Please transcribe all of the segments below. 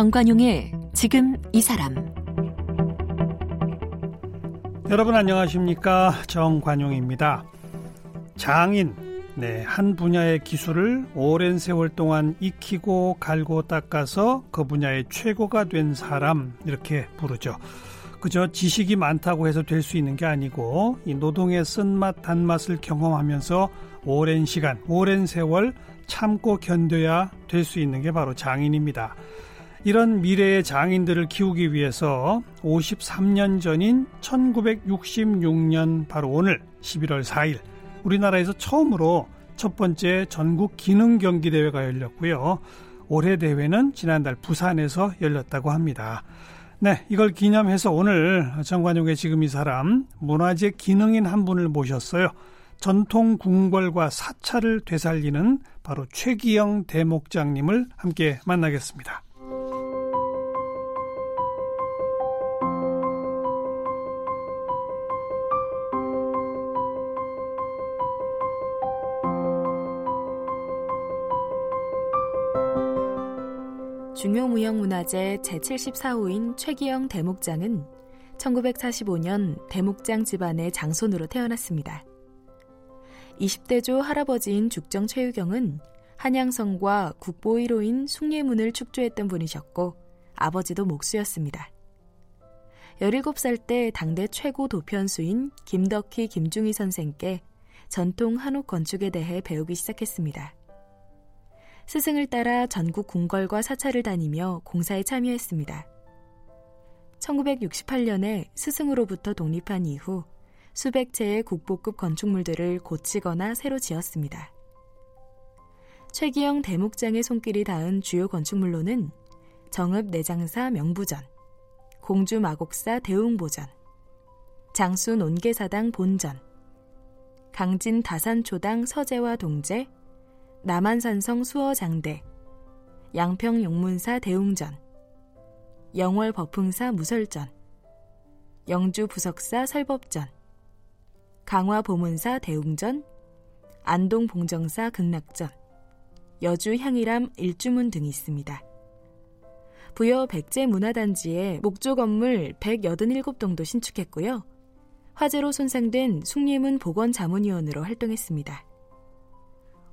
정관용의 지금 이 사람 여러분 안녕하십니까 정관용입니다. 장인 네, 한 분야의 기술을 오랜 세월 동안 익히고 갈고 닦아서 그 분야의 최고가 된 사람 이렇게 부르죠. 그저 지식이 많다고 해서 될 수 있는 게 아니고 이 노동의 쓴맛 단맛을 경험하면서 오랜 시간, 오랜 세월 참고 견뎌야 될 수 있는 게 바로 장인입니다. 이런 미래의 장인들을 키우기 위해서 53년 전인 1966년 바로 오늘 11월 4일 우리나라에서 처음으로 첫 번째 전국 기능 경기 대회가 열렸고요. 올해 대회는 지난달 부산에서 열렸다고 합니다. 네, 이걸 기념해서 오늘 정관용의 지금 이 사람 문화재 기능인 한 분을 모셨어요. 전통 궁궐과 사찰을 되살리는 바로 최기영 대목장님을 함께 만나겠습니다. 중요무형문화재 제74호인 최기영 대목장은 1945년 대목장 집안의 장손으로 태어났습니다. 20대 조 할아버지인 죽정 최유경은 한양성과 국보 1호인 숭례문을 축조했던 분이셨고 아버지도 목수였습니다. 17살 때 당대 최고 도편수인 김덕희 김중희 선생께 전통 한옥 건축에 대해 배우기 시작했습니다. 스승을 따라 전국 궁궐과 사찰을 다니며 공사에 참여했습니다. 1968년에 스승으로부터 독립한 이후 수백 채의 국보급 건축물들을 고치거나 새로 지었습니다. 최기영 대목장의 손길이 닿은 주요 건축물로는 정읍 내장사 명부전, 공주 마곡사 대웅보전, 장수 논계사당 본전, 강진 다산초당 서재와 동재, 남한산성 수어장대, 양평 용문사 대웅전, 영월 버풍사 무설전, 영주 부석사 설법전, 강화 보문사 대웅전, 안동 봉정사 극락전, 여주 향일암 일주문 등이 있습니다. 부여 백제 문화단지에 목조 건물 187동도 신축했고요. 화재로 손상된 숭례문 보건자문위원으로 활동했습니다.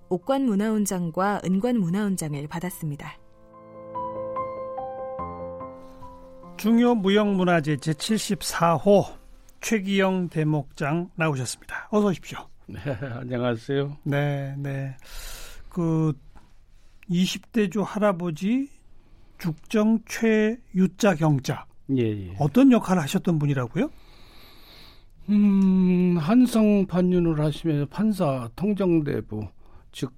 옥관 문화원장과 은관 문화원장을 받았습니다. 중요 무형문화재 제74호 최기영 대목장 나오셨습니다. 어서 오십시오. 네, 안녕하세요. 네, 네. 그 20대조 할아버지 죽정 최유자 경자. 예, 예. 어떤 역할을 하셨던 분이라고요? 음, 한성 판윤을 하시면서 판사 통정대부 즉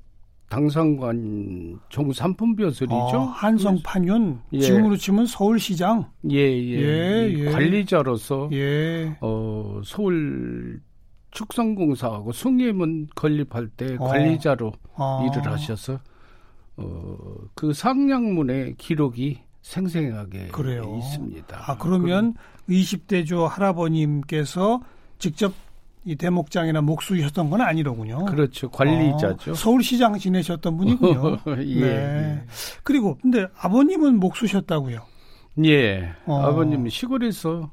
당상관 종삼품벼슬이죠. 어, 한성 판윤 예. 지금으로 치면 서울시장. 예, 예. 예, 예. 관리자로서 예. 어, 서울 축성공사하고 숭례문 건립할 때 어. 관리자로 어. 일을 하셔서 어, 그 상량문의 기록이 생생하게 그래요. 있습니다. 아 그러면 그, 20대조 할아버님께서 직접 이 대목장이나 목수셨던 건 아니로군요. 그렇죠. 관리자죠. 어, 서울시장 지내셨던 분이군요. 예, 네. 예. 그리고 근데 아버님은 목수셨다고요? 예. 어. 아버님은 시골에서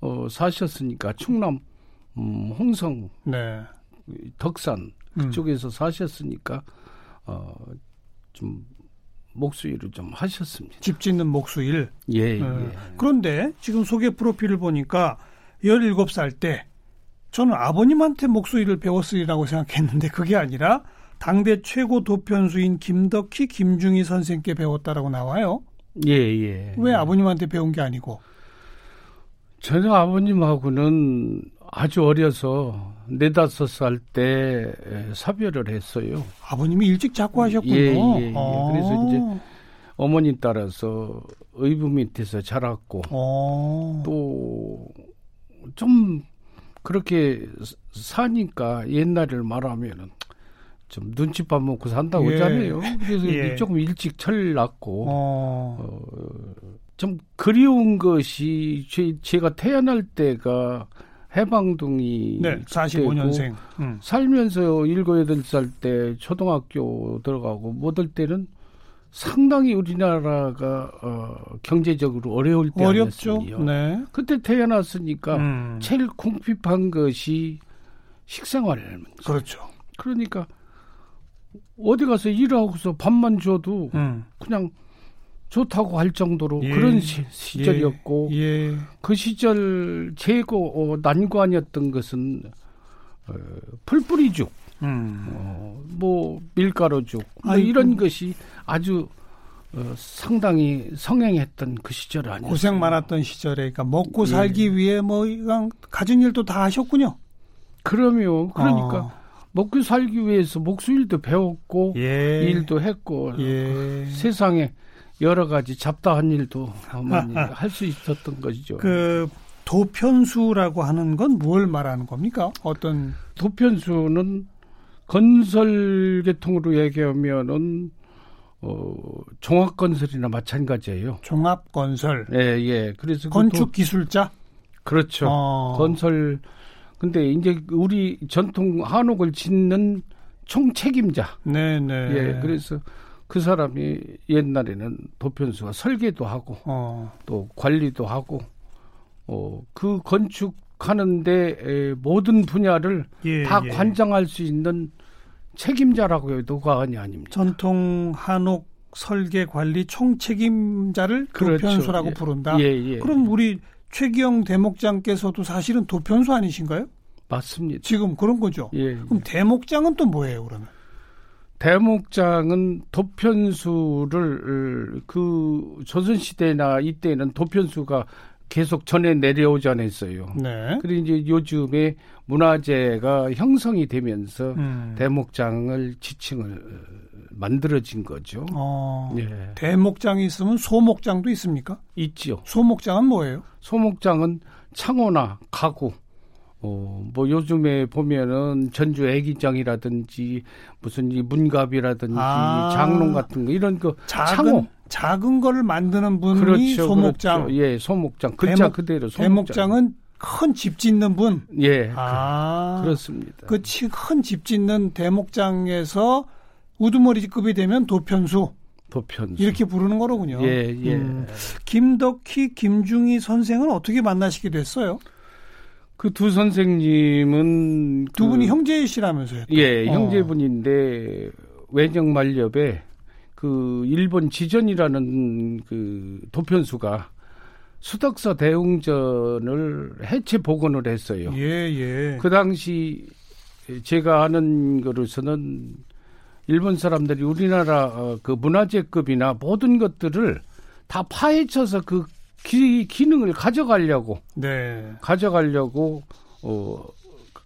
어, 사셨으니까 충남 음, 홍성, 네. 덕산 그쪽에서 음. 사셨으니까 어, 좀 목수일을 좀 하셨습니다. 집 짓는 목수일. 예, 네. 예. 그런데 지금 소개 프로필을 보니까 17살 때 저는 아버님한테 목소리를 배웠으리라고 생각했는데 그게 아니라 당대 최고 도편수인 김덕희, 김중희 선생께 배웠다라고 나와요. 예, 예. 왜 아버님한테 배운 게 아니고? 저는 아버님하고는 아주 어려서 네다섯 살 때 사별을 했어요. 아버님이 일찍 자꾸 하셨군요. 예, 예, 예. 아. 그래서 이제 어머님 따라서 의부 밑에서 자랐고 아. 또좀 그렇게 사니까 옛날을 말하면은 좀 눈치밥 먹고 산다고 예. 하잖아요. 그래서 예. 조금 일찍 철 났고 어. 어, 좀 그리운 것이 제, 제가 태어날 때가 해방둥이 네, 45년생 음. 살면서 일곱 여덟 살때 초등학교 들어가고 못할 때는 상당히 우리나라가 어, 경제적으로 어려울 때 어렵죠. 네. 그때 태어났으니까 음. 제일 궁핍한 것이 식생활. 그렇죠. 그러니까 어디 가서 일하고서 밥만 줘도 음. 그냥 좋다고 할 정도로 예. 그런 시, 절이었고 예. 예. 그 시절 최고 어, 난관이었던 것은 어, 풀뿌리죽, 음. 어, 뭐 밀가루죽 뭐 이런 것이 아주 어, 상당히 성행했던 그 시절 아니었어요. 고생 많았던 시절에 그러니까 먹고 예. 살기 위해 뭐 이건 가진 일도 다 하셨군요. 그럼요. 그러니까 어. 먹고 살기 위해서 목수일도 배웠고 예. 일도 했고 예. 세상에 여러 가지 잡다한 일도 할수 있었던 것이죠. 그 도편수라고 하는 건 뭘 말하는 겁니까? 어떤 도편수는 건설 계통으로 얘기하면은 어, 종합 건설이나 마찬가지예요. 종합 건설. 예, 예. 그래서 건축 기술자. 그렇죠. 어. 건설. 근데 이제 우리 전통 한옥을 짓는 총책임자. 네, 네. 예, 그래서 그 사람이 옛날에는 도편수가 설계도 하고 어. 또 관리도 하고 어, 그 건축 하는데 모든 분야를 예, 다 예. 관장할 수 있는 책임자라고 해도 과언이 아닙니다. 전통 한옥 설계 관리 총책임자를 그렇죠. 도편수라고 예. 부른다. 예, 예. 그럼 우리 최기영 대목장께서도 사실은 도편수 아니신가요? 맞습니다. 지금 그런 거죠. 예, 그럼 대목장은 또 뭐예요, 그러면? 대목장은 도편수를 그 조선시대나 이때는 도편수가 계속 전해 내려오지 않았어요. 네. 그리고 이제 요즘에 문화재가 형성이 되면서 음. 대목장을 지칭을 만들어진 거죠. 어, 예. 대목장이 있으면 소목장도 있습니까? 있죠. 소목장은 뭐예요? 소목장은 창호나 가구, 어, 뭐 요즘에 보면은 전주 애기장이라든지 무슨 이 문갑이라든지 아, 장롱 같은 거 이런 거 작은, 창호 작은 거를 만드는 분이 그렇죠, 소목장. 그렇죠. 예, 소목장. 글자 대목, 그대로 소목장. 대목장은 큰 집 짓는 분. 예. 아, 그렇습니다. 그 큰 집 짓는 대목장에서 우두머리급이 되면 도편수. 도편수. 이렇게 부르는 거로군요. 예, 예. 음. 김덕희, 김중희 선생은 어떻게 만나시게 됐어요? 그 두 선생님은 두 그, 분이 형제시라면서요? 예, 어. 형제분인데 외정 만렵에 그 일본 지전이라는 그 도편수가 수덕사 대웅전을 해체 복원을 했어요. 예, 예. 그 당시 제가 아는 거로서는 일본 사람들이 우리나라 어, 그 문화재급이나 모든 것들을 다 파헤쳐서 그 기, 기능을 가져가려고 네. 가져가려고 어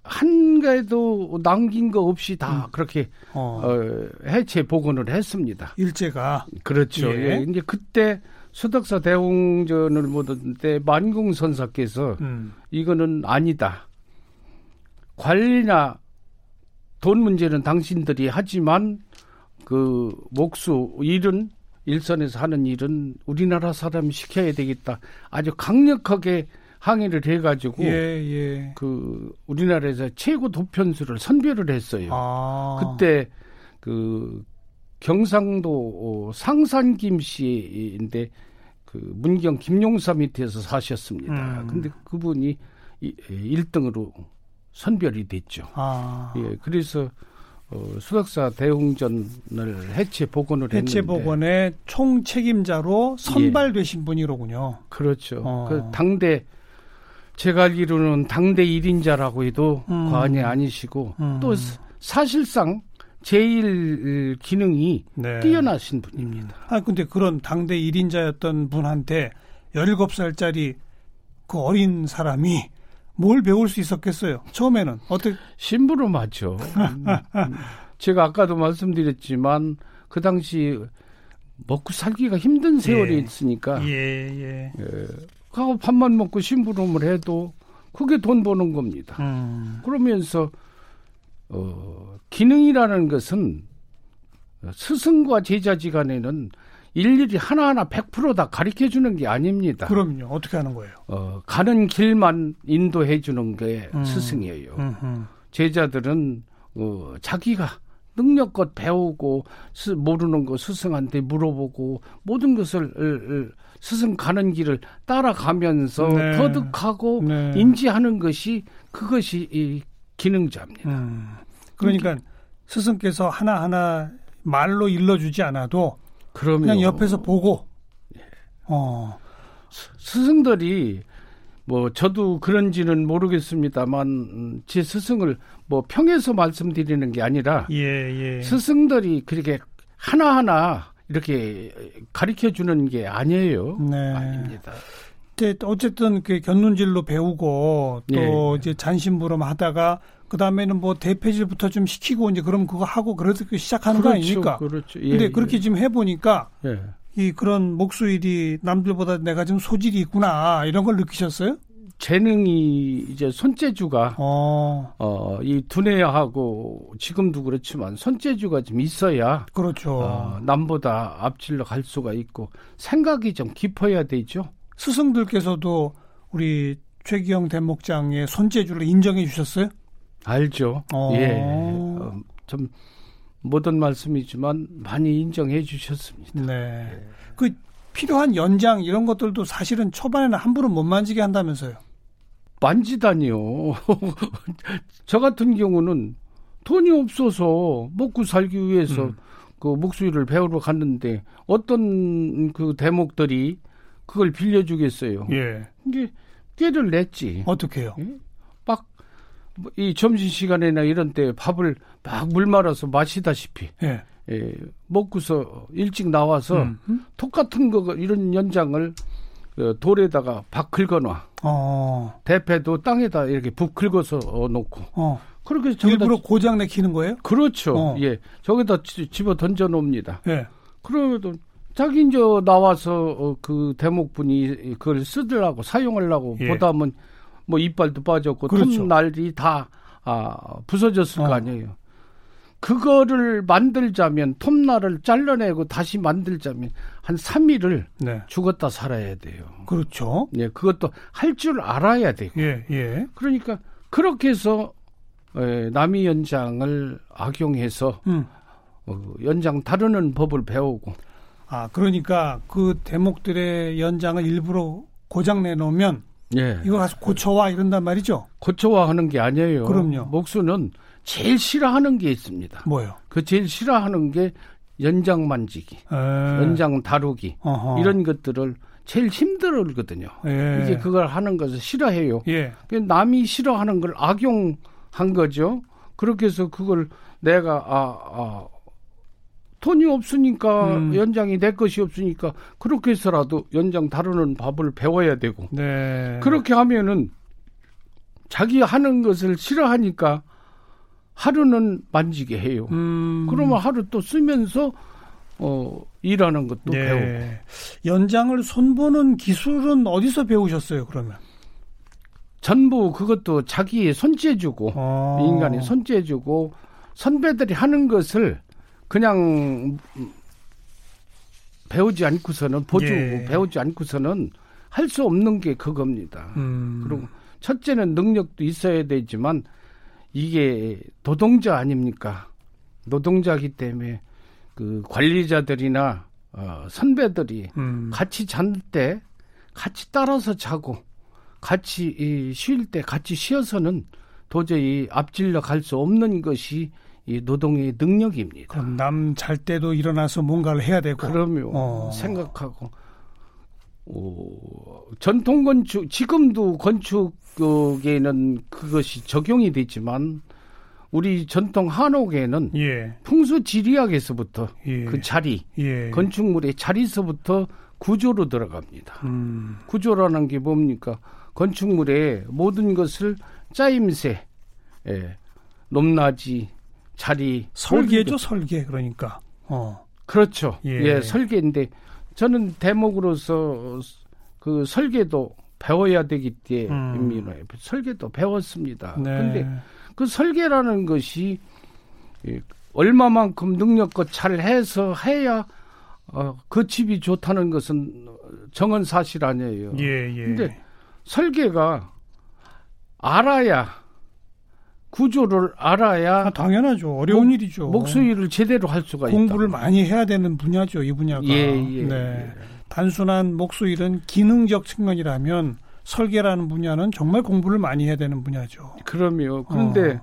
한가에도 남긴 거 없이 다 음. 그렇게 어. 어. 해체 복원을 했습니다. 일제가 그렇죠. 예. 예. 이제 그때 수덕사 대웅전을 보던 때 만공 선사께서 음. 이거는 아니다. 관리나 돈 문제는 당신들이 하지만 그 목수 일은 일선에서 하는 일은 우리나라 사람이 시켜야 되겠다. 아주 강력하게 항의를 해가지고 예, 예. 그 우리나라에서 최고 도편수를 선별을 했어요. 아. 그때 그 경상도 상산 김 씨인데 그 문경 김용사 밑에서 사셨습니다. 음. 근데 그분이 1등으로 선별이 됐죠. 아. 예, 그래서 어, 수덕사 대웅전을 해체 복원을 했는데 해체 복원의 총 책임자로 선발되신 예. 분이로군요. 그렇죠. 어. 그 당대 제가 알기로는 당대 1인자라고 해도 음. 과언이 아니시고 음. 또 사실상 제일 기능이 네. 뛰어나신 분입니다. 아 근데 그런 당대 1인자였던 분한테 17살짜리 그 어린 사람이 뭘 배울 수 있었겠어요? 처음에는 어떻게 심부름 맞죠. 제가 아까도 말씀드렸지만 그 당시 먹고 살기가 힘든 세월이 예. 있으니까 예, 예. 예. 하고 밥만 먹고 심부름을 해도 그게 돈 버는 겁니다. 음. 그러면서 어, 기능이라는 것은 스승과 제자지간에는 일일이 하나하나 100%다 가르쳐 주는 게 아닙니다. 그럼요. 어떻게 하는 거예요? 어, 가는 길만 인도해 주는 게 음. 스승이에요. 음흠. 제자들은 어, 자기가 능력껏 배우고 스, 모르는 거 스승한테 물어보고 모든 것을 스승 가는 길을 따라가면서 네. 터득하고 네. 인지하는 것이 그것이 이 기능자입니다. 음. 그러니까 스승께서 하나하나 말로 일러주지 않아도 그럼요. 그냥 옆에서 보고 예. 어. 스승들이 뭐 저도 그런지는 모르겠습니다만 제 스승을 뭐 평해서 말씀드리는 게 아니라 예, 예. 스승들이 그렇게 하나하나 이렇게 가르쳐 주는 게 아니에요. 네. 아닙니다. 어쨌든 그 견눈질로 배우고 또 예. 이제 잔심부름 하다가 그 다음에는 뭐 대패질부터 좀 시키고 이제 그럼 그거 하고 그래서 시작하는 그렇죠, 거 아닙니까? 그렇죠. 예, 근데 그렇게 예. 지금 해보니까 예. 이 그런 목수일이 남들보다 내가 좀 소질이 있구나 이런 걸 느끼셨어요? 재능이 이제 손재주가 어, 어 이 두뇌하고 지금도 그렇지만 손재주가 좀 있어야 그렇죠. 어, 남보다 앞질러 갈 수가 있고 생각이 좀 깊어야 되죠. 스승들께서도 우리 최기영 대목장의 손재주를 인정해 주셨어요? 알죠. 어. 예. 어, 좀 모든 말씀이지만 많이 인정해 주셨습니다. 네. 예. 그 필요한 연장 이런 것들도 사실은 초반에는 함부로 못 만지게 한다면서요. 만지다니요. 저 같은 경우는 돈이 없어서 먹고 살기 위해서 음. 그 목수일을 배우러 갔는데 어떤 그 대목들이 그걸 빌려주겠어요. 예. 이게 꾀를 냈지. 어떻게요? 예? 이 점심 시간에나 이런 때 밥을 막 물 말아서 마시다시피 예. 예, 먹고서 일찍 나와서 음. 음? 톡 같은 거 이런 연장을 어, 돌에다가 박 긁어놔. 어. 대패도 땅에다 이렇게 북 긁어서 어, 놓고. 어. 그렇게 일부러 고장 내키는 거예요? 그렇죠. 어. 예, 저기다 집어 던져 놓습니다. 예. 그러면 자기 이제 나와서 어, 그 대목분이 그걸 쓰더라고 사용하려고 예. 보다면 뭐 이빨도 빠졌고 그렇죠. 톱날이 다 아, 부서졌을 어. 거 아니에요. 그거를 만들자면 톱날을 잘라내고 다시 만들자면 한 3일을 네. 죽었다 살아야 돼요. 그렇죠. 예, 그것도 할 줄 알아야 되고. 예, 예. 그러니까 그렇게 해서 에, 남이 연장을 악용해서 음. 어, 연장 다루는 법을 배우고. 아, 그러니까 그 대목들의 연장을 일부러 고장 내놓으면 예. 이거 가서 고쳐와 이런단 말이죠. 고쳐와 하는 게 아니에요. 그럼요. 목수는 제일 싫어하는 게 있습니다. 뭐요? 그 제일 싫어하는 게 연장 만지기, 에. 연장 다루기 어허. 이런 것들을 제일 힘들거든요. 예. 이제 그걸 하는 것을 싫어해요. 예. 남이 싫어하는 걸 악용한 거죠. 그렇게 해서 그걸 내가 아, 아 돈이 없으니까 음. 연장이 내 것이 없으니까 그렇게 해서라도 연장 다루는 법을 배워야 되고 네. 그렇게 하면은 자기 하는 것을 싫어하니까 하루는 만지게 해요. 음. 그러면 하루 또 쓰면서 어 일하는 것도 네. 배우고 연장을 손보는 기술은 어디서 배우셨어요? 그러면 전부 그것도 자기의 손재주고 어. 인간의 손재주고 선배들이 하는 것을 그냥 배우지 않고서는 보주 예. 배우지 않고서는 할 수 없는 게 그겁니다. 음. 그리고 첫째는 능력도 있어야 되지만 이게 노동자 아닙니까? 노동자기 때문에 그 관리자들이나 어, 선배들이 음. 같이 잔때 같이 따라서 자고 같이 쉴 때 같이 쉬어서는 도저히 앞질러 갈 수 없는 것이 이 노동의 능력입니다. 남잘 때도 일어나서 뭔가를 해야 되고. 그럼요. 어. 생각하고. 오, 전통 건축 지금도 건축에는 그것이 적용이 되지만 우리 전통 한옥에는 예. 풍수 지리학에서부터 예. 그 자리 예. 건축물의 자리서부터 구조로 들어갑니다. 음. 구조라는 게 뭡니까? 건축물의 모든 것을 짜임새, 예, 높낮이, 자리 설계죠 설계 그러니까 어 그렇죠 예. 예 설계인데 저는 대목으로서 그 설계도 배워야 되기 때문에 음. 설계도 배웠습니다. 네. 근데 그 설계라는 것이 얼마만큼 능력껏 잘 해서 해야 어, 그 집이 좋다는 것은 정은 사실 아니에요. 예, 예. 근데 설계가 알아야 구조를 알아야 아, 당연하죠. 어려운 목, 일이죠. 목소리를 제대로 할 수가 있다. 공부를 많이 해야 되는 분야죠, 이 분야가. 예, 예, 네. 예. 단순한 목소리는 기능적 측면이라면 설계라는 분야는 정말 공부를 많이 해야 되는 분야죠. 그럼요. 그런데 어.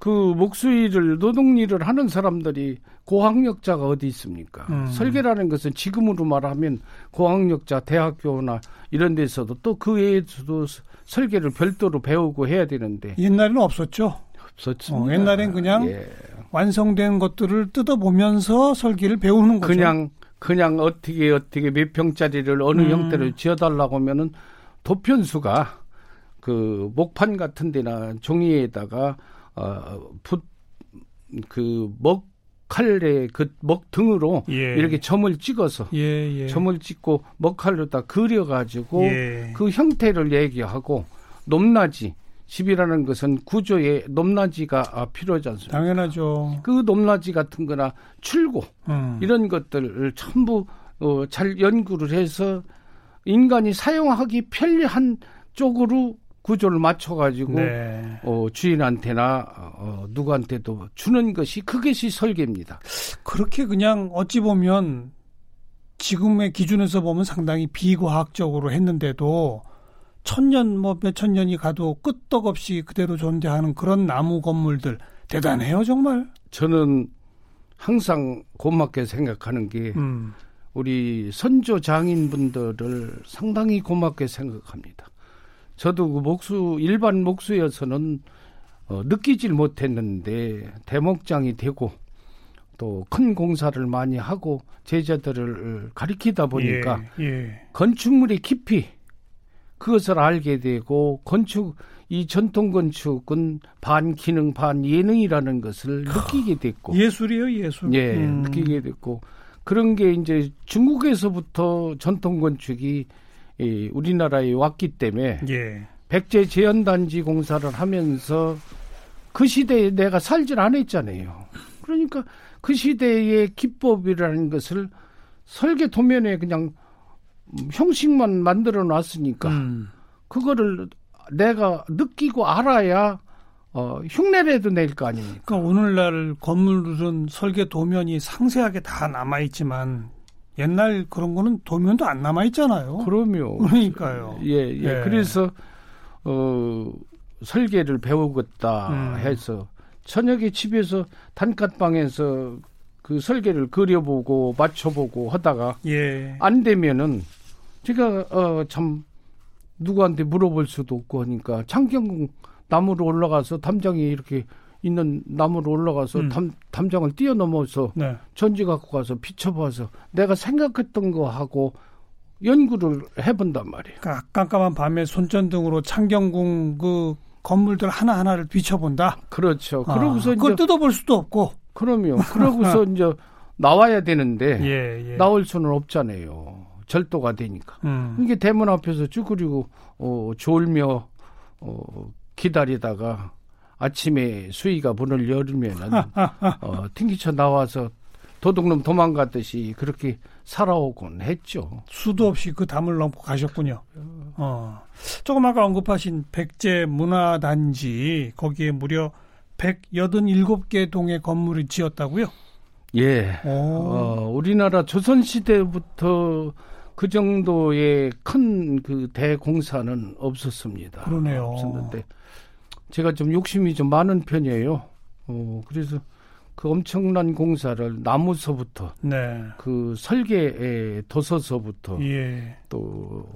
그 목소리를 노동 일을 하는 사람들이 고학력자가 어디 있습니까? 음. 설계라는 것은 지금으로 말하면 고학력자 대학교나 이런 데서도 또 그 외에서도 설계를 별도로 배우고 해야 되는데 옛날에는 없었죠. 없었죠. 어, 옛날엔 그냥 예. 완성된 것들을 뜯어보면서 설계를 배우는 거죠. 그냥 그냥 어떻게 어떻게 몇 평짜리를 어느 음. 형태로 지어달라고 하면은 도편수가 그 목판 같은 데나 종이에다가 어 붓 그 먹 칼에 그 먹등으로 예. 이렇게 점을 찍어서 예, 예. 점을 찍고 먹칼로 다 그려가지고 예. 그 형태를 얘기하고 높낮이 집이라는 것은 구조에 높낮이가 필요하지 않습니까? 당연하죠. 그 높낮이 같은 거나 출고 음. 이런 것들을 전부 어, 잘 연구를 해서 인간이 사용하기 편리한 쪽으로 구조를 맞춰가지고 네. 어, 주인한테나 어, 누구한테도 주는 것이 그것이 설계입니다. 그렇게 그냥 어찌 보면 지금의 기준에서 보면 상당히 비과학적으로 했는데도 천년 뭐 몇천 년이 가도 끄떡없이 그대로 존재하는 그런 나무 건물들 대단해요 정말. 저는 항상 고맙게 생각하는 게 음. 우리 선조 장인분들을 상당히 고맙게 생각합니다. 저도 그 목수 일반 목수여서는 어, 느끼질 못했는데 대목장이 되고 또 큰 공사를 많이 하고 제자들을 가리키다 보니까 예, 예. 건축물의 깊이 그것을 알게 되고 건축 이 전통 건축은 반 기능 반 예능이라는 것을 느끼게 됐고 예술이요 예술 예 음. 느끼게 됐고 그런 게 이제 중국에서부터 전통 건축이 이 우리나라에 왔기 때문에 예. 백제 재현단지 공사를 하면서 그 시대에 내가 살질 않았잖아요. 그러니까 그 시대의 기법이라는 것을 설계 도면에 그냥 형식만 만들어 놨으니까 음. 그거를 내가 느끼고 알아야 어, 흉내라도 낼 거 아닙니까? 그러니까 오늘날 건물은 설계 도면이 상세하게 다 남아 있지만 옛날 그런 거는 도면도 안 남아 있잖아요. 그럼요. 그러니까요. 예, 예. 예. 그래서 어 설계를 배우겠다 음. 해서 저녁에 집에서 단칸방에서 그 설계를 그려보고 맞춰보고 하다가 예. 안 되면은 제가 어 참 누구한테 물어볼 수도 없고 하니까 창경 나무로 올라가서 담장이 이렇게 있는 나무로 올라가서 음. 담, 담장을 뛰어넘어서 네. 전지 갖고 가서 비춰봐서 내가 생각했던 거 하고 연구를 해본단 말이에요. 그러니까 깜깜한 밤에 손전등으로 창경궁 그 건물들 하나 하나를 비춰본다. 그렇죠. 아, 그러고서 그걸 이제 뜯어볼 수도 없고. 그럼요. 그러고서 이제 나와야 되는데 예, 예. 나올 수는 없잖아요. 절도가 되니까. 음. 이게 대문 앞에서 쭈그리고 어, 졸며 어, 기다리다가 아침에 수위가 문을 열면은 어, 튕기쳐 나와서 도둑놈 도망갔듯이 그렇게 살아오곤 했죠. 수도 없이 그 담을 넘고 가셨군요. 어. 조금 아까 언급하신 백제 문화단지 거기에 무려 187개 동의 건물을 지었다고요? 예. 어, 우리나라 조선시대부터 그 정도의 큰 그 대공사는 없었습니다. 그러네요. 없었는데 제가 좀 욕심이 좀 많은 편이에요. 어, 그래서 그 엄청난 공사를 나무서부터 네. 그 설계의 도서서부터 예. 또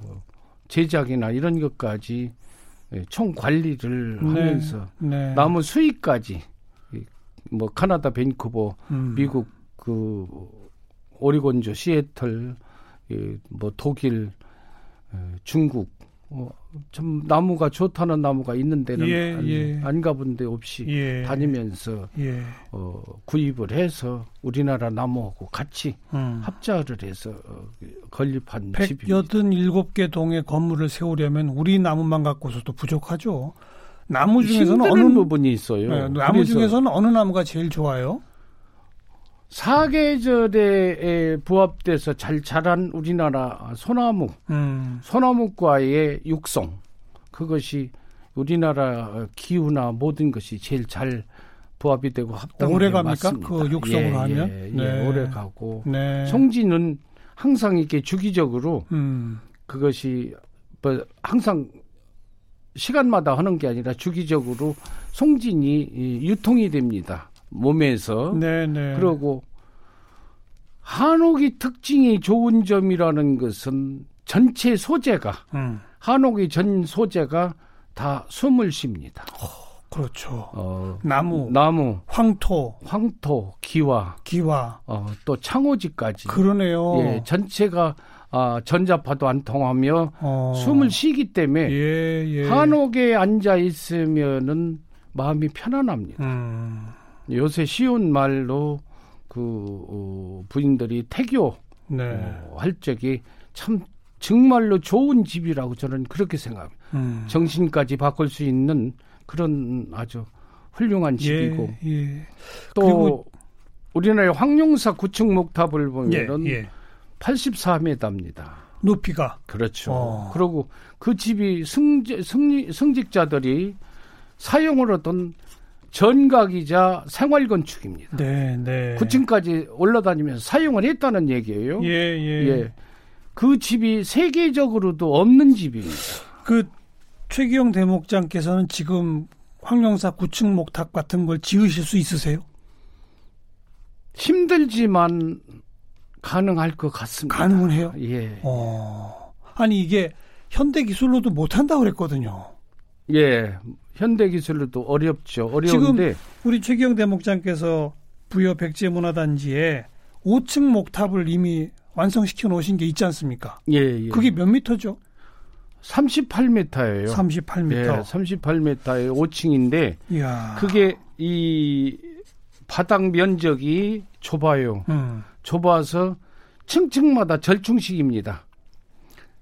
제작이나 이런 것까지 총 관리를 네. 하면서 네. 나무 수익까지 뭐 카나다 밴쿠버 음. 미국 그 오리곤주 시애틀 뭐 독일 중국 어, 참 나무가 좋다는 나무가 있는 데는 예, 안, 예. 안, 가본 데 없이 예. 다니면서 예. 어, 구입을 해서 우리나라 나무하고 같이 음. 합작을 해서 어, 건립한 187개 동의 건물을 세우려면 우리 나무만 갖고서도 부족하죠. 나무 중에서는 어느 부분이 있어요. 네, 나무 중에서는 어느 나무가 제일 좋아요? 사계절에 부합돼서 잘 자란 우리나라 소나무, 음. 소나무과의 육성 그것이 우리나라 기후나 모든 것이 제일 잘 부합이 되고 합당하게 오래 갑니까? 맞습니다. 그 육성을 예, 하면 예, 예, 네. 오래 가고 네. 송지는 항상 이렇게 주기적으로 음. 그것이 뭐 항상 시간마다 하는 게 아니라 주기적으로 송진이 유통이 됩니다. 몸에서. 네네. 네. 그러고 한옥이 특징이 좋은 점이라는 것은 전체 소재가 음. 한옥의 전 소재가 다 숨을 쉽니다. 어, 그렇죠. 어, 나무, 나무, 황토, 황토, 기와, 기와, 어, 또 창호지까지. 그러네요. 예, 전체가 아, 전자파도 안 통하며 어. 숨을 쉬기 때문에 예, 예. 한옥에 앉아 있으면은 마음이 편안합니다. 음. 요새 쉬운 말로 그 어, 부인들이 태교 네. 어, 할 적이 참 정말로 좋은 집이라고 저는 그렇게 생각합니다. 음. 정신까지 바꿀 수 있는 그런 아주 훌륭한 예, 집이고 예, 예. 또 우리나라의 황룡사 구층 목탑을 보면은 예, 84m입니다. 예. 높이가 그렇죠. 어. 그리고 그 집이 승지, 승리, 승직자들이 사용을 하던 전각이자 생활 건축입니다. 네, 네. 9층까지 올라다니면서 사용을 했다는 얘기예요. 예, 예. 예. 그 집이 세계적으로도 없는 집입니다. 그 최기영 대목장께서는 지금 황룡사 9층 목탑 같은 걸 지으실 수 있으세요? 힘들지만 가능할 것 같습니다. 가능은 해요? 예. 어. 아니 이게 현대 기술로도 못 한다고 그랬거든요. 예. 현대 기술로도 어렵죠. 어려운데 지금 우리 최기영 대목장께서 부여 백제 문화단지에 5층 목탑을 이미 완성시켜 놓으신 게 있지 않습니까? 예, 예. 그게 몇 미터죠? 38m예요. 38m. 예, 38m의 5층인데 이야. 그게 이 바닥 면적이 좁아요. 음. 좁아서 층층마다 절충식입니다.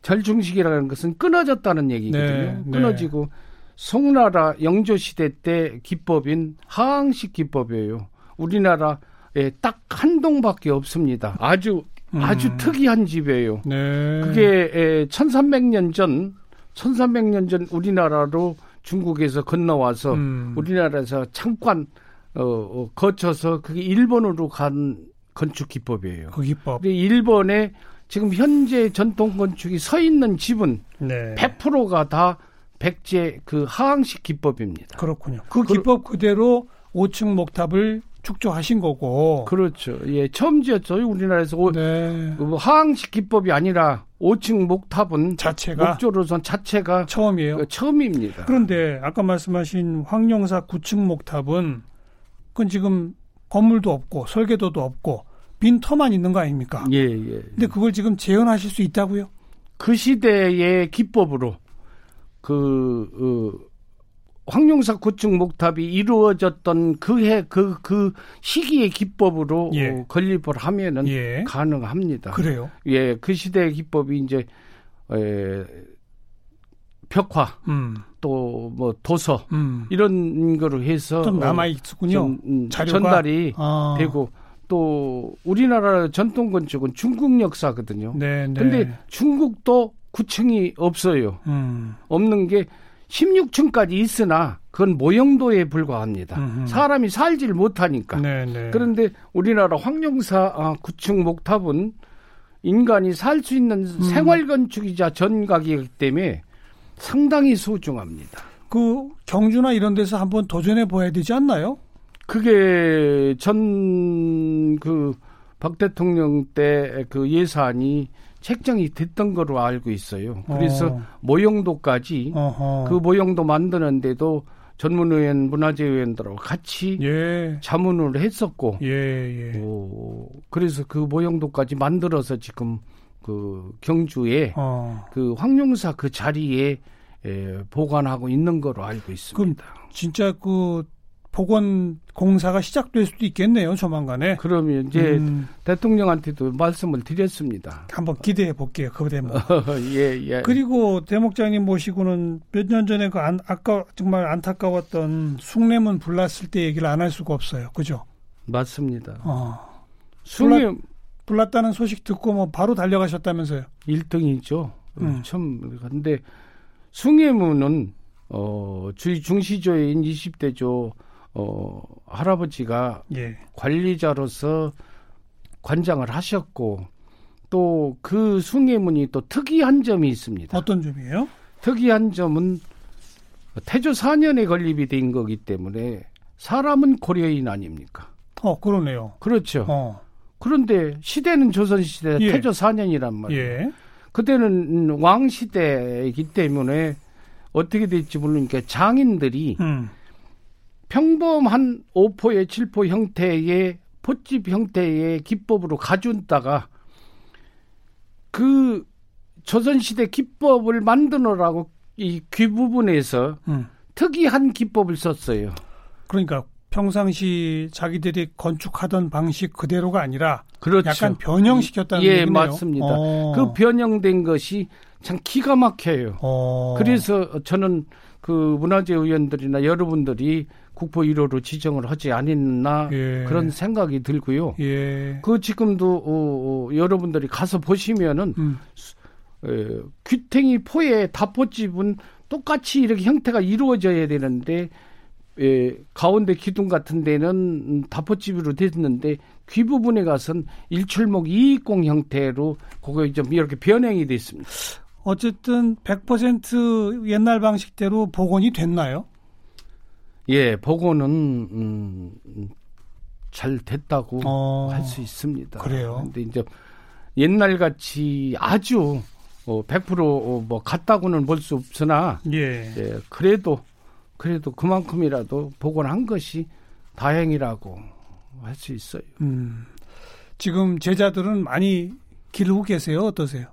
절충식이라는 것은 끊어졌다는 얘기거든요. 네, 끊어지고 네. 송나라 영조 시대 때 기법인 하항식 기법이에요. 우리나라에 딱 한 동밖에 없습니다. 아주 음. 아주 특이한 집이에요. 네. 그게 1300년 전 1300년 전 우리나라로 중국에서 건너와서 음. 우리나라에서 잠깐 어, 어, 거쳐서 그게 일본으로 간 건축 기법이에요. 그 기법. 일본에 지금 현재 전통 건축이 서 있는 집은 네. 100%가 다 백제 그 하항식 기법입니다. 그렇군요. 그, 그 기법 그대로 5층 목탑을 축조하신 거고. 그렇죠. 예, 처음 지었죠. 우리나라에서 네. 그 하항식 기법이 아니라 5층 목탑은 자체가 목조로선 자체가 처음이에요. 그 처음입니다. 그런데 아까 말씀하신 황룡사 9층 목탑은 그건 지금 건물도 없고 설계도도 없고 빈 터만 있는 거 아닙니까? 예, 예. 근데 그걸 지금 재현하실 수 있다고요? 그 시대의 기법으로 그 어, 황룡사 구층 목탑이 이루어졌던 그 해, 그, 그 시기의 기법으로 예. 어, 건립을 하면은 예. 가능합니다. 그래요? 예, 그 시대의 기법이 이제, 에, 벽화, 음. 또뭐 도서, 음. 이런 거로 해서. 좀 남아 있군요. 좀, 음, 전달이 아. 되고, 또 우리나라 전통 건축은 중국 역사거든요. 네, 네. 근데 중국도 구층이 없어요. 음. 없는 게 16층까지 있으나 그건 모형도에 불과합니다. 음흠. 사람이 살질 못하니까. 네네. 네. 그런데 우리나라 황룡사 아, 9층 목탑은 인간이 살 수 있는 음. 생활 건축이자 전각이기 때문에 상당히 소중합니다. 그 경주나 이런 데서 한번 도전해 봐야 되지 않나요? 그게 전 그 박 대통령 때 그 예산이 책정이 됐던 거로 알고 있어요. 그래서 어. 모형도까지 어허. 그 모형도 만드는데도 전문의원, 문화재위원들하고 같이 예. 자문을 했었고, 예, 예. 오, 그래서 그 모형도까지 만들어서 지금 그 경주에 어. 그 황룡사 그 자리에 에, 보관하고 있는 거로 알고 있습니다. 그럼 진짜 그 복원 공사가 시작될 수도 있겠네요, 조만간에. 그러면 이제 음. 대통령한테도 말씀을 드렸습니다. 한번 기대해 볼게요, 그 대목. 예, 예. 그리고 대목장님 모시고는 몇 년 전에 그 안, 아까 정말 안타까웠던 숭례문 불났을 때 얘기를 안 할 수가 없어요, 그죠? 맞습니다. 어. 숭례 불났, 다는 소식 듣고 뭐 바로 달려가셨다면서요? 1등이죠. 음. 처음 근데 숭례문은 어, 주의 중시조인 20대조 어, 할아버지가 예. 관리자로서 관장을 하셨고 또 그 숭례문이 또 특이한 점이 있습니다. 어떤 점이에요? 특이한 점은 태조 4년에 건립이 된 거기 때문에 사람은 고려인 아닙니까? 어, 그러네요. 그렇죠. 어. 그런데 시대는 조선시대 예. 태조 4년이란 말이에요. 예. 그때는 왕시대이기 때문에 어떻게 될지 모르니까 장인들이 음. 평범한 5포의 7포 형태의 포집 형태의 기법으로 가준다가 그 조선시대 기법을 만드느라고 이 귀 부분에서 음. 특이한 기법을 썼어요. 그러니까 평상시 자기들이 건축하던 방식 그대로가 아니라 그렇죠. 약간 변형시켰다는 예, 얘기네요. 맞습니다. 어. 그 변형된 것이 참 기가 막혀요. 어. 그래서 저는 그 문화재 의원들이나 여러분들이 국보 1호로 지정을 하지 않았나 예. 그런 생각이 들고요. 예. 그 지금도 어, 어, 여러분들이 가서 보시면은 음. 에, 귀탱이 포의 다포집은 똑같이 이렇게 형태가 이루어져야 되는데 예, 가운데 기둥 같은 데는 다포집으로 됐는데 귀 부분에 가선 일출목 이익공 형태로 그거 좀 이렇게 변형이 됐습니다. 어쨌든 100% 옛날 방식대로 복원이 됐나요? 예, 복원은 음, 잘 됐다고 어, 할수 있습니다. 그래요. 근데 이제 옛날 같이 아주 어, 100%뭐 같다고는 볼 수 없으나 예. 예. 그래도 그래도 그만큼이라도 복원한 것이 다행이라고 할 수 있어요. 음. 지금 제자들은 많이 기르고 계세요? 어떠세요?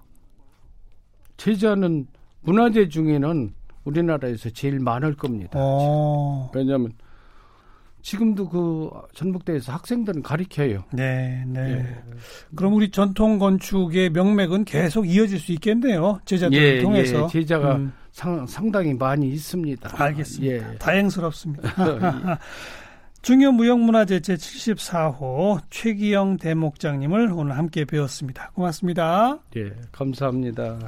제자는 문화재 중에는 우리나라에서 제일 많을 겁니다. 어. 왜냐하면 지금도 그 전북대에서 학생들은 가르쳐요. 네, 네. 예. 그럼 우리 전통 건축의 명맥은 계속 이어질 수 있겠네요. 제자들을 예, 통해서. 예, 제자가 음. 상, 상당히 많이 있습니다. 알겠습니다. 예. 다행스럽습니다. 중요무형문화재 제74호 최기영 대목장님을 오늘 함께 배웠습니다. 고맙습니다. 예, 감사합니다.